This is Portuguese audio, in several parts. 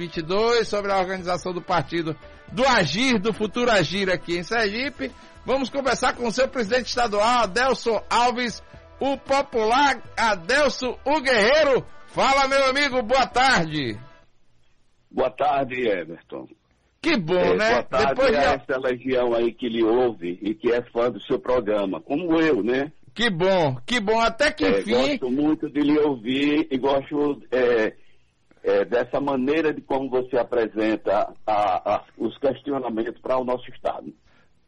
22 sobre a organização do partido do Agir, do Futuro Agir aqui em Sergipe. Vamos conversar com o seu presidente estadual, Adelso Alves, o popular Adelso, o Guerreiro. Fala, meu amigo, boa tarde. Boa tarde, Everton. Que bom, é, né? Boa tarde Depois de... a essa legião aí que lhe ouve e que é fã do seu programa, como eu, né? Que bom, que bom, até que é, enfim. Gosto muito de lhe ouvir e gosto é, é, dessa maneira de como você apresenta a, a, os questionamentos para o nosso Estado.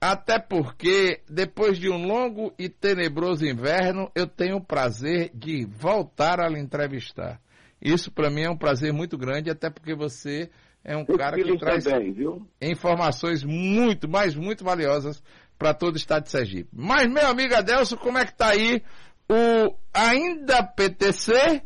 Até porque, depois de um longo e tenebroso inverno, eu tenho o prazer de voltar a lhe entrevistar. Isso para mim é um prazer muito grande, até porque você é um cara que traz também, informações muito, mas muito valiosas para todo o estado de Sergipe. Mas, meu amigo Adelso, como é que está aí o ainda PTC,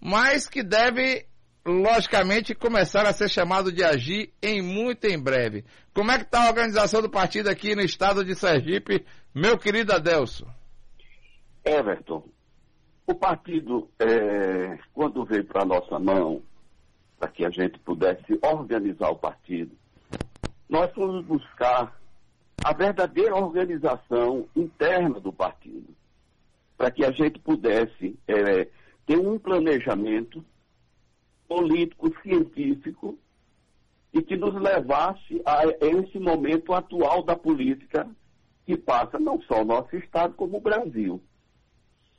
mas que deve logicamente, começar a ser chamado de agir em muito em breve. Como é que está a organização do partido aqui no estado de Sergipe, meu querido Adelso? Everton, o partido, é, quando veio para a nossa mão, para que a gente pudesse organizar o partido, nós fomos buscar a verdadeira organização interna do partido, para que a gente pudesse é, ter um planejamento político, científico, e que nos levasse a esse momento atual da política que passa não só o nosso Estado, como o Brasil.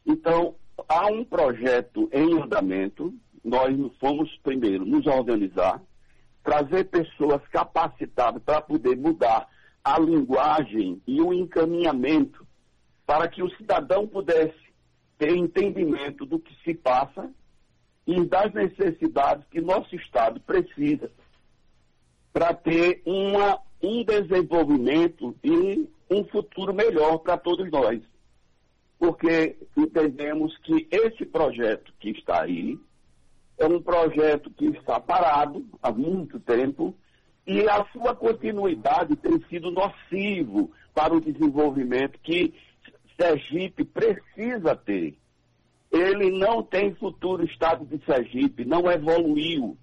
Então, há um projeto em andamento, nós fomos primeiro nos organizar, trazer pessoas capacitadas para poder mudar a linguagem e o encaminhamento para que o cidadão pudesse ter entendimento do que se passa e das necessidades que nosso Estado precisa para ter uma, um desenvolvimento e um futuro melhor para todos nós. Porque entendemos que esse projeto que está aí é um projeto que está parado há muito tempo e a sua continuidade tem sido nocivo para o desenvolvimento que Sergipe precisa ter ele não tem futuro estado de Sergipe, não evoluiu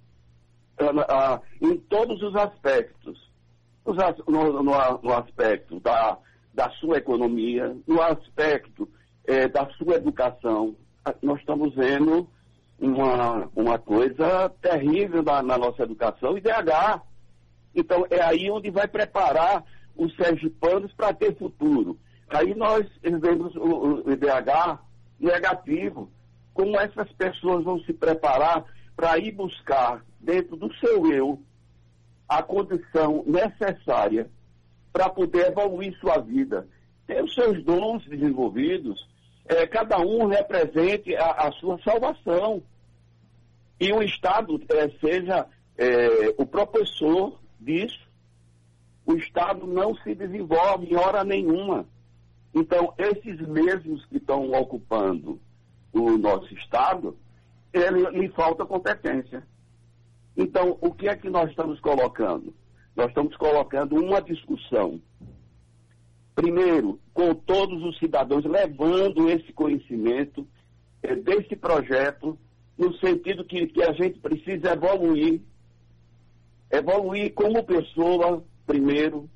uh, uh, em todos os aspectos. No, no, no aspecto da, da, sua economia, no aspecto eh, da sua educação. Ah, nós estamos vendo uma, uma coisa terrível na, na nossa educação, IDH. Então, é aí onde vai preparar os sergipanos para ter futuro. Aí nós vemos o, o IDH negativo. Como essas pessoas vão se preparar para ir buscar dentro do seu eu a condição necessária para poder evoluir sua vida, ter os seus dons desenvolvidos, é, cada um represente a, a, sua salvação. E o Estado é, seja é, o propulsor disso. O Estado não se desenvolve em hora nenhuma então, esses mesmos que estão ocupando o nosso Estado, ele, lhe falta competência. Então, o que é que nós estamos colocando? Nós estamos colocando uma discussão, primeiro, com todos os cidadãos, levando esse conhecimento eh, desse projeto, no sentido que, que a gente precisa evoluir, evoluir como pessoa, primeiro,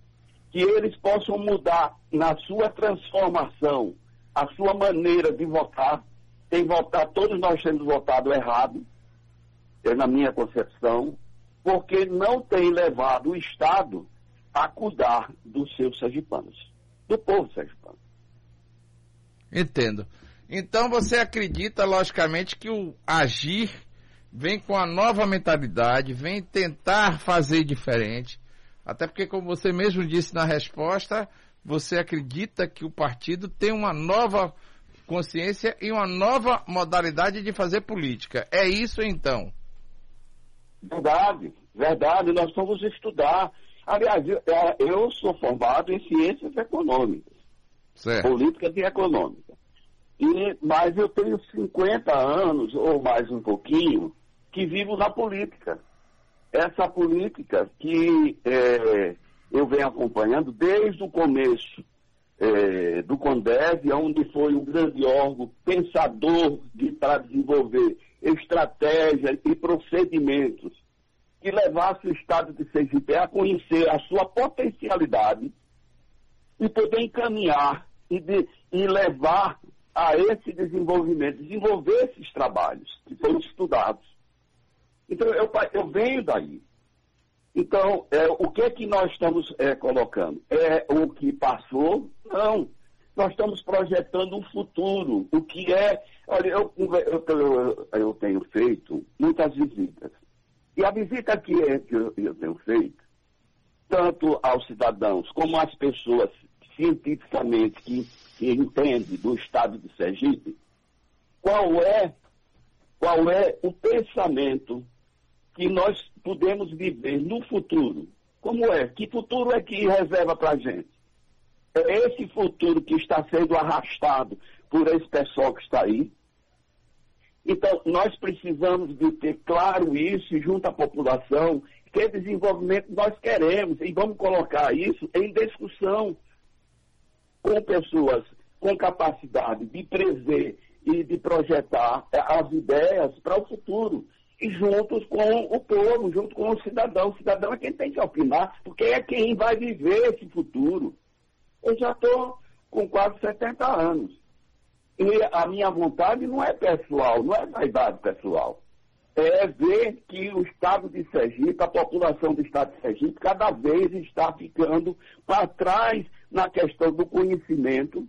que eles possam mudar na sua transformação a sua maneira de votar. Tem votar, todos nós temos votado errado, é na minha concepção, porque não tem levado o Estado a cuidar dos seus sergipanos, do povo sergipano. Entendo. Então você acredita, logicamente, que o agir vem com a nova mentalidade, vem tentar fazer diferente, até porque, como você mesmo disse na resposta, você acredita que o partido tem uma nova consciência e uma nova modalidade de fazer política. É isso então? Verdade, verdade. Nós vamos estudar. Aliás, eu, eu sou formado em ciências econômicas, certo. políticas e econômicas. E, mas eu tenho 50 anos, ou mais um pouquinho, que vivo na política essa política que é, eu venho acompanhando desde o começo é, do Condev, onde foi um grande órgão pensador de, para desenvolver estratégias e procedimentos que levasse o Estado de Sergipe a conhecer a sua potencialidade e poder encaminhar e, de, e levar a esse desenvolvimento, desenvolver esses trabalhos que foram estudados. Então, eu, eu venho daí. Então, é, o que é que nós estamos é, colocando? É o que passou? Não. Nós estamos projetando um futuro. O que é. Olha, eu, eu, eu tenho feito muitas visitas. E a visita que, é, que eu, eu tenho feito, tanto aos cidadãos como às pessoas cientificamente que, que entendem do estado de Sergipe, qual é, qual é o pensamento que nós podemos viver no futuro. Como é? Que futuro é que reserva para a gente? É esse futuro que está sendo arrastado por esse pessoal que está aí. Então, nós precisamos de ter claro isso junto à população, que desenvolvimento nós queremos, e vamos colocar isso em discussão com pessoas com capacidade de prever e de projetar as ideias para o futuro juntos com o povo, junto com o cidadão. O cidadão é quem tem que opinar, porque é quem vai viver esse futuro. Eu já estou com quase 70 anos. E a minha vontade não é pessoal, não é vaidade pessoal. É ver que o Estado de Sergipe, a população do Estado de Sergipe, cada vez está ficando para trás na questão do conhecimento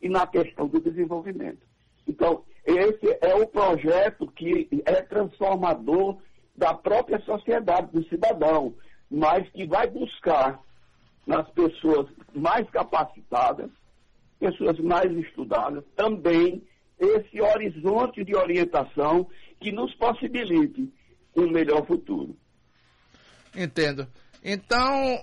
e na questão do desenvolvimento. Então, esse é o projeto que é transformador da própria sociedade, do cidadão, mas que vai buscar nas pessoas mais capacitadas, pessoas mais estudadas, também esse horizonte de orientação que nos possibilite um melhor futuro. Entendo. Então,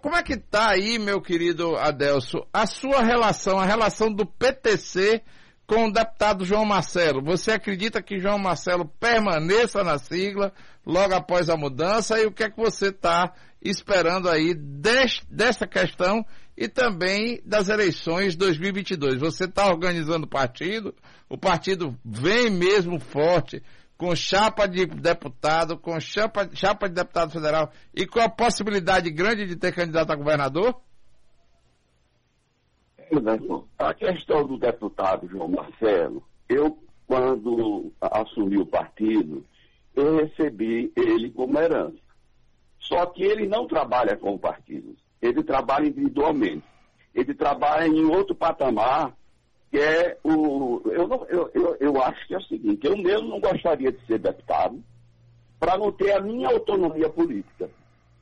como é que está aí, meu querido Adelso, a sua relação, a relação do PTC com o deputado João Marcelo. Você acredita que João Marcelo permaneça na sigla logo após a mudança? E o que é que você está esperando aí dessa questão e também das eleições 2022? Você está organizando o partido? O partido vem mesmo forte com chapa de deputado, com chapa, chapa de deputado federal e com a possibilidade grande de ter candidato a governador? A questão do deputado João Marcelo, eu, quando assumi o partido, eu recebi ele como herança. Só que ele não trabalha com o partido, ele trabalha individualmente. Ele trabalha em outro patamar, que é o. Eu, não, eu, eu, eu acho que é o seguinte: eu mesmo não gostaria de ser deputado para não ter a minha autonomia política.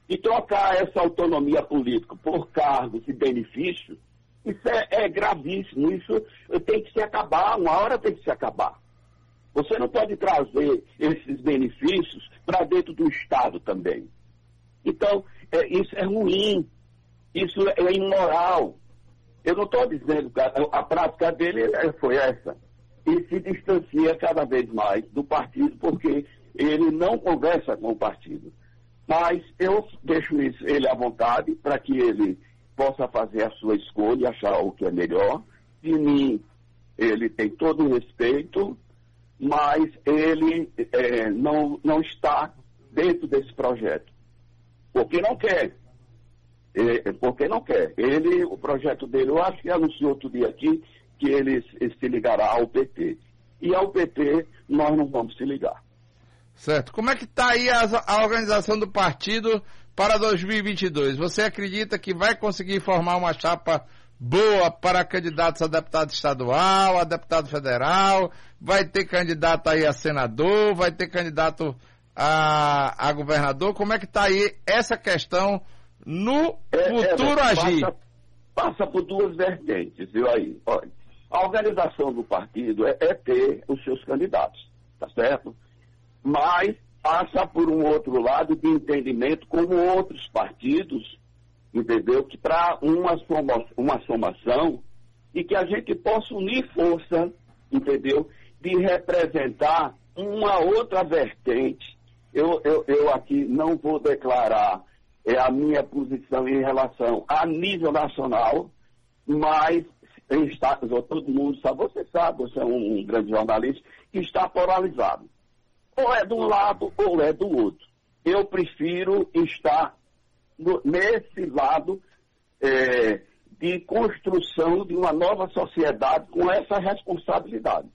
E trocar essa autonomia política por cargos e benefícios isso é, é gravíssimo, isso tem que se acabar, uma hora tem que se acabar. Você não pode trazer esses benefícios para dentro do Estado também. Então, é, isso é ruim, isso é imoral. Eu não estou dizendo que a, a, prática dele é, foi essa. E se distancia cada vez mais do partido, porque ele não conversa com o partido. Mas eu deixo isso, ele à vontade para que ele possa fazer a sua escolha, achar o que é melhor. De mim, ele tem todo o respeito, mas ele é, não, não está dentro desse projeto. Porque não quer. É, porque não quer. Ele, o projeto dele, eu acho que anunciou outro dia aqui que ele, ele se ligará ao PT. E ao PT nós não vamos se ligar. Certo. Como é que está aí a, a organização do partido para 2022? Você acredita que vai conseguir formar uma chapa boa para candidatos a deputado estadual, a deputado federal? Vai ter candidato aí a senador? Vai ter candidato a, a governador? Como é que está aí essa questão no é, futuro é, agir? Passa, passa, por duas vertentes, viu aí? Olha, a organização do partido é, é ter os seus candidatos, tá certo? Mas passa por um outro lado de entendimento como outros partidos, entendeu? Que para uma, soma, uma somação e que a gente possa unir força, entendeu? De representar uma outra vertente. Eu, eu, eu aqui não vou declarar é, a minha posição em relação a nível nacional, mas está, todo mundo sabe, você sabe, você é um, um grande jornalista, que está polarizado ou é de um lado ou é do outro. eu prefiro estar no, nesse lado é, de construção de uma nova sociedade com essa responsabilidade,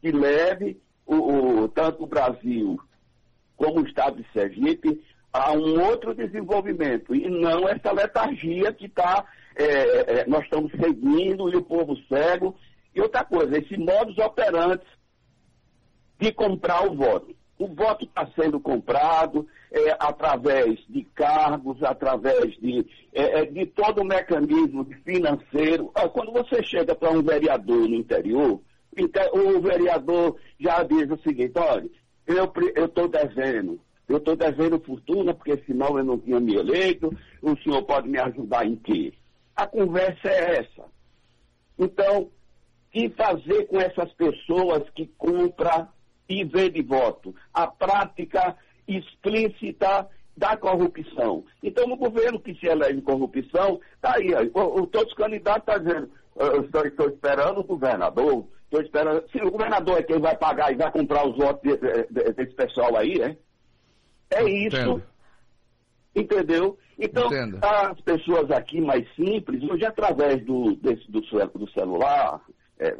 que leve o, o, tanto o Brasil como o Estado de Sergipe a um outro desenvolvimento e não essa letargia que está é, é, nós estamos seguindo e o povo cego. E outra coisa, esse modus operandi de comprar o voto. O voto está sendo comprado é, através de cargos, através de, é, é de todo o mecanismo financeiro. Quando você chega para um vereador no interior, o vereador já diz o seguinte, olha, eu estou devendo, eu estou devendo fortuna, porque senão eu não tinha me eleito, o senhor pode me ajudar em quê? A conversa é essa. Então, que fazer com essas pessoas que compram e vendem voto? A prática explícita da corrupção. Então, no governo que se elege corrupção, está aí, o, o, todos os candidatos estão tá dizendo, eu estou, estou, esperando o governador, estou esperando. Se o governador é quem vai pagar e vai comprar os votos desse pessoal aí, é? É isso. Entendo. Entendeu? Então, Entendo. as pessoas aqui mais simples, hoje através do, desse, do, do celular, é,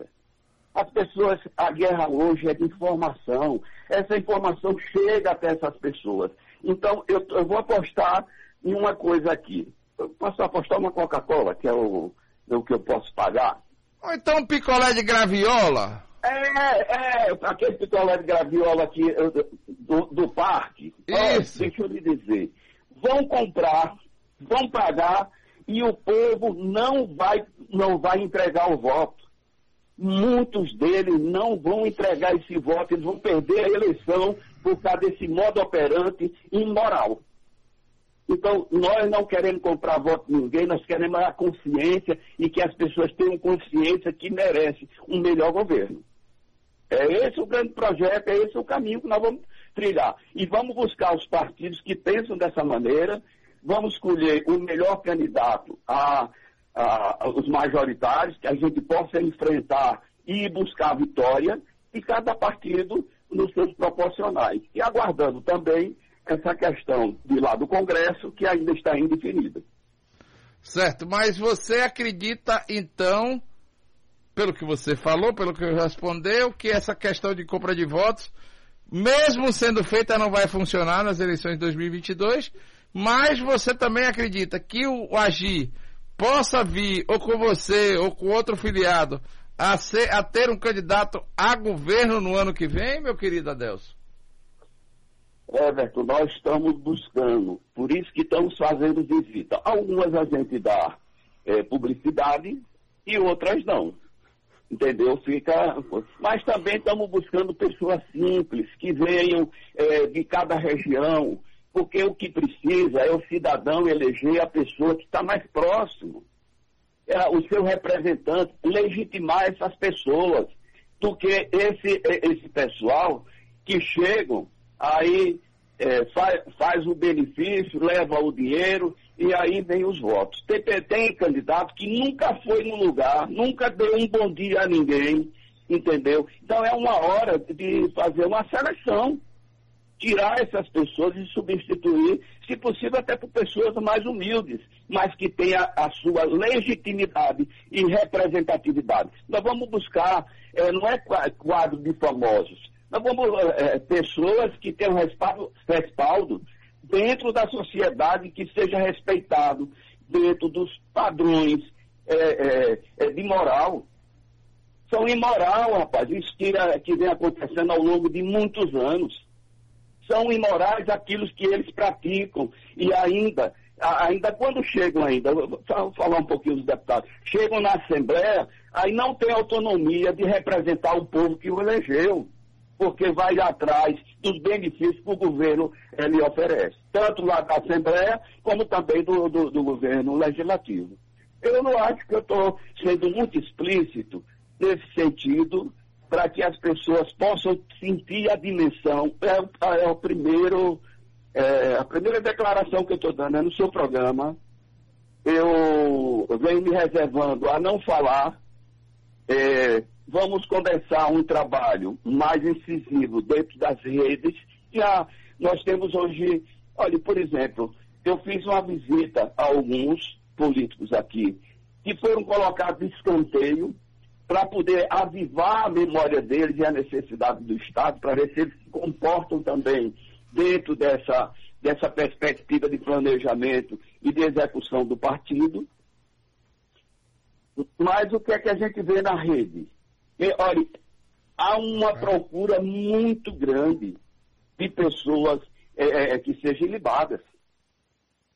as pessoas, a guerra hoje é de informação. Essa informação chega até essas pessoas. Então, eu, eu vou apostar em uma coisa aqui. Eu posso apostar uma Coca-Cola, que é o, o que eu posso pagar. Ou então um picolé de graviola. É, é, aquele picolé de graviola aqui do, do parque. Isso. deixa eu lhe dizer vão comprar, vão pagar e o povo não vai, não vai entregar o voto. Muitos deles não vão entregar esse voto, eles vão perder a eleição por causa desse modo operante imoral. Então, nós não queremos comprar voto de ninguém, nós queremos a consciência e que as pessoas tenham consciência que merecem um melhor governo. É esse o grande projeto, é esse o caminho que nós vamos trilhar. E vamos buscar os partidos que pensam dessa maneira, vamos escolher o melhor candidato a, a, os majoritários, que a gente possa enfrentar e buscar vitória, e cada partido nos seus proporcionais. E aguardando também essa questão de lá do Congresso, que ainda está indefinida. Certo, mas você acredita então, pelo que você falou, pelo que respondeu, que essa questão de compra de votos mesmo sendo feita, não vai funcionar nas eleições de 2022, mas você também acredita que o Agir possa vir, ou com você, ou com outro filiado, a, ser, a ter um candidato a governo no ano que vem, meu querido Adelso? Everton, nós estamos buscando, por isso que estamos fazendo visita. Algumas a gente dá é, publicidade e outras não entendeu? Fica. Mas também estamos buscando pessoas simples, que venham é, de cada região, porque o que precisa é o cidadão eleger a pessoa que está mais próximo. É, o seu representante, legitimar essas pessoas, do que esse, esse pessoal que chegam, aí é, faz, faz o benefício, leva o dinheiro e aí vem os votos. Tem, tem candidato que nunca foi no lugar, nunca deu um bom dia a ninguém, entendeu? Então é uma hora de fazer uma seleção, tirar essas pessoas e substituir, se possível até por pessoas mais humildes, mas que tenham a sua legitimidade e representatividade. Nós vamos buscar, é, não é quadro de famosos, nós vamos é, pessoas que tenham respaldo, respaldo dentro da sociedade que seja respeitado dentro dos padrões é, é, de moral. São imoral, rapaz, isso que, que vem acontecendo ao longo de muitos anos. São imorais aquilo que eles praticam e ainda, ainda quando chegam ainda, vou falar um pouquinho dos deputados, chegam na Assembleia, aí não tem autonomia de representar o povo que o elegeu porque vai atrás dos benefícios que o governo lhe oferece, tanto lá da Assembleia, como também do, do, do governo legislativo. Eu não acho que eu estou sendo muito explícito nesse sentido, para que as pessoas possam sentir a dimensão. É, é o primeiro, é, a primeira declaração que eu estou dando é no seu programa. Eu venho me reservando a não falar é, vamos começar um trabalho mais incisivo dentro das redes. Já nós temos hoje Olha, por exemplo, eu fiz uma visita a alguns políticos aqui que foram colocados de escanteio para poder avivar a memória deles e a necessidade do Estado, para ver se eles se comportam também dentro dessa, dessa perspectiva de planejamento e de execução do partido. Mas o que é que a gente vê na rede? E, olha, há uma é. procura muito grande de pessoas é, é, que sejam libadas.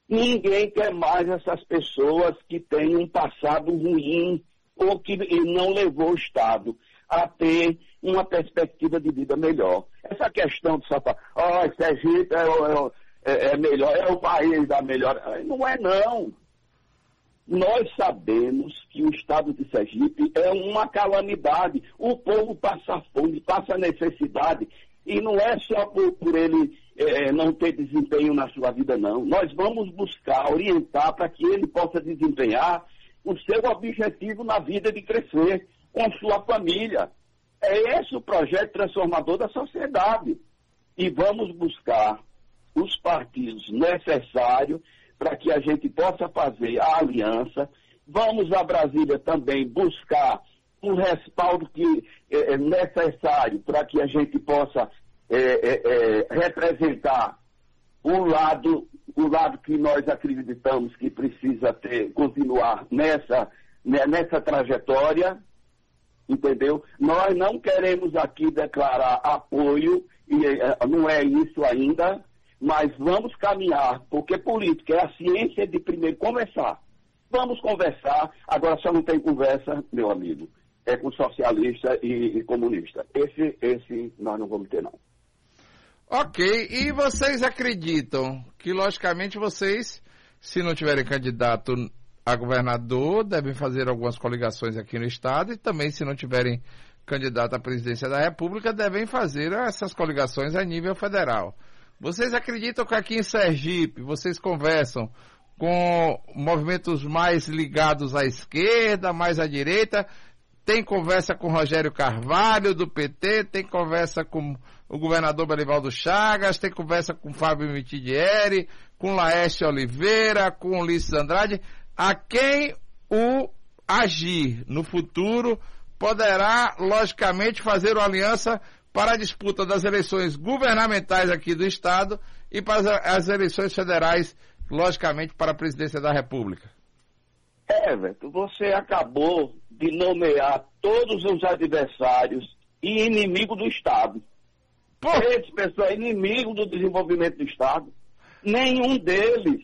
Ninguém quer mais essas pessoas que têm um passado ruim ou que não levou o Estado a ter uma perspectiva de vida melhor. Essa questão de só falar, oh, Sergipe é, é, é, melhor, é o país da melhor. Não é não. Nós sabemos que o estado de Sergipe é uma calamidade. O povo passa fome, passa necessidade. E não é só por, por ele é, não ter desempenho na sua vida, não. Nós vamos buscar, orientar para que ele possa desempenhar o seu objetivo na vida de crescer com sua família. É esse o projeto transformador da sociedade. E vamos buscar os partidos necessários para que a gente possa fazer a aliança. Vamos a Brasília também buscar um respaldo que é necessário para que a gente possa é, é, é, representar o lado, o lado que nós acreditamos que precisa ter, continuar nessa, né, nessa trajetória, entendeu? Nós não queremos aqui declarar apoio, e é, não é isso ainda, mas vamos caminhar, porque política é a ciência de primeiro conversar. Vamos conversar, agora só não tem conversa, meu amigo, é com socialista e, e comunista. Esse, esse nós não vamos ter, não. Ok, e vocês acreditam que, logicamente, vocês, se não tiverem candidato a governador, devem fazer algumas coligações aqui no Estado e também, se não tiverem candidato à presidência da República, devem fazer essas coligações a nível federal. Vocês acreditam que aqui em Sergipe vocês conversam com movimentos mais ligados à esquerda, mais à direita? Tem conversa com Rogério Carvalho, do PT, tem conversa com o governador Belivaldo Chagas, tem conversa com Fábio Mitidieri, com Laeste Oliveira, com Ulisses Andrade. A quem o agir no futuro poderá, logicamente, fazer uma aliança para a disputa das eleições governamentais aqui do Estado e para as eleições federais, logicamente, para a presidência da República. Everton, você acabou de nomear todos os adversários e inimigo do Estado. Pô. Esse pessoal é inimigo do desenvolvimento do Estado. Nenhum deles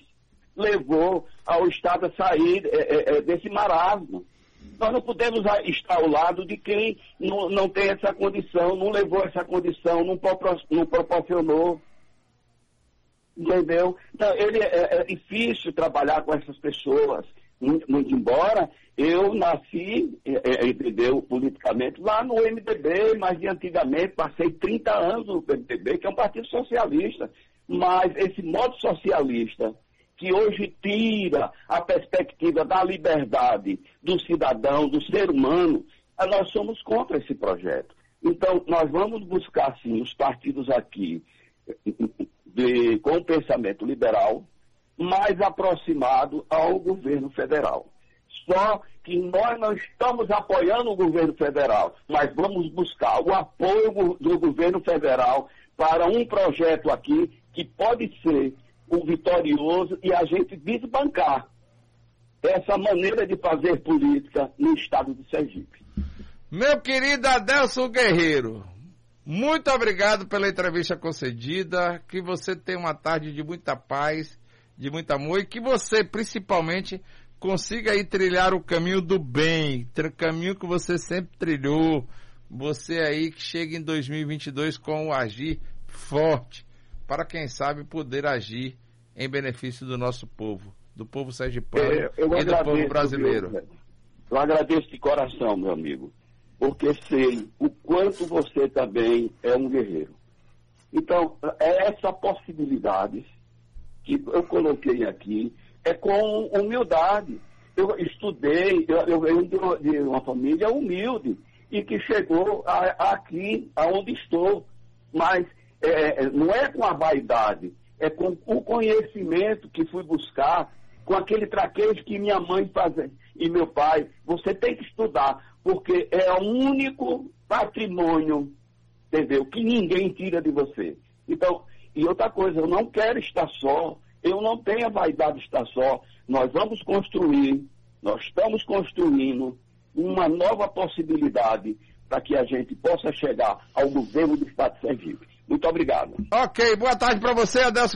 levou ao Estado a sair é, é, é desse marasmo. Nós não podemos estar ao lado de quem não, não tem essa condição, não levou essa condição, não, não proporcionou. Entendeu? Então, ele, é, é difícil trabalhar com essas pessoas. Muito, muito embora eu nasci, é, é entendeu, politicamente, lá no MDB, mas de antigamente, passei 30 anos no MDB, que é um partido socialista. Mas esse modo socialista que hoje tira a perspectiva da liberdade do cidadão, do ser humano, nós somos contra esse projeto. Então, nós vamos buscar, sim, os partidos aqui de, com o pensamento liberal, mais aproximado ao governo federal. Só que nós não estamos apoiando o governo federal, mas vamos buscar o apoio do governo federal para um projeto aqui que pode ser o vitorioso e a gente desbancar essa maneira de fazer política no estado de Sergipe. Meu querido Adelson Guerreiro, muito obrigado pela entrevista concedida. Que você tenha uma tarde de muita paz, de muito amor e que você, principalmente, consiga aí trilhar o caminho do bem, o caminho que você sempre trilhou. Você aí que chega em 2022 com o agir forte, para quem sabe poder agir em benefício do nosso povo, do povo sergipano é, e do povo brasileiro. Meu, eu agradeço de coração, meu amigo, porque sei o quanto você também é um guerreiro. Então, é essa possibilidade que eu coloquei aqui, é com humildade. Eu estudei, eu, eu venho de uma família humilde e que chegou a, aqui, aonde estou. Mas é, não é com a vaidade, é com o conhecimento que fui buscar, com aquele traquejo que minha mãe fazia e meu pai. Você tem que estudar, porque é o único patrimônio, entendeu? Que ninguém tira de você. Então, e outra coisa, eu não quero estar só, eu não tenho a vaidade de estar só. Nós vamos construir, nós estamos construindo uma nova possibilidade para que a gente possa chegar ao governo do Estado de Sergipe. Muito obrigado. Ok, boa tarde para você, Adelso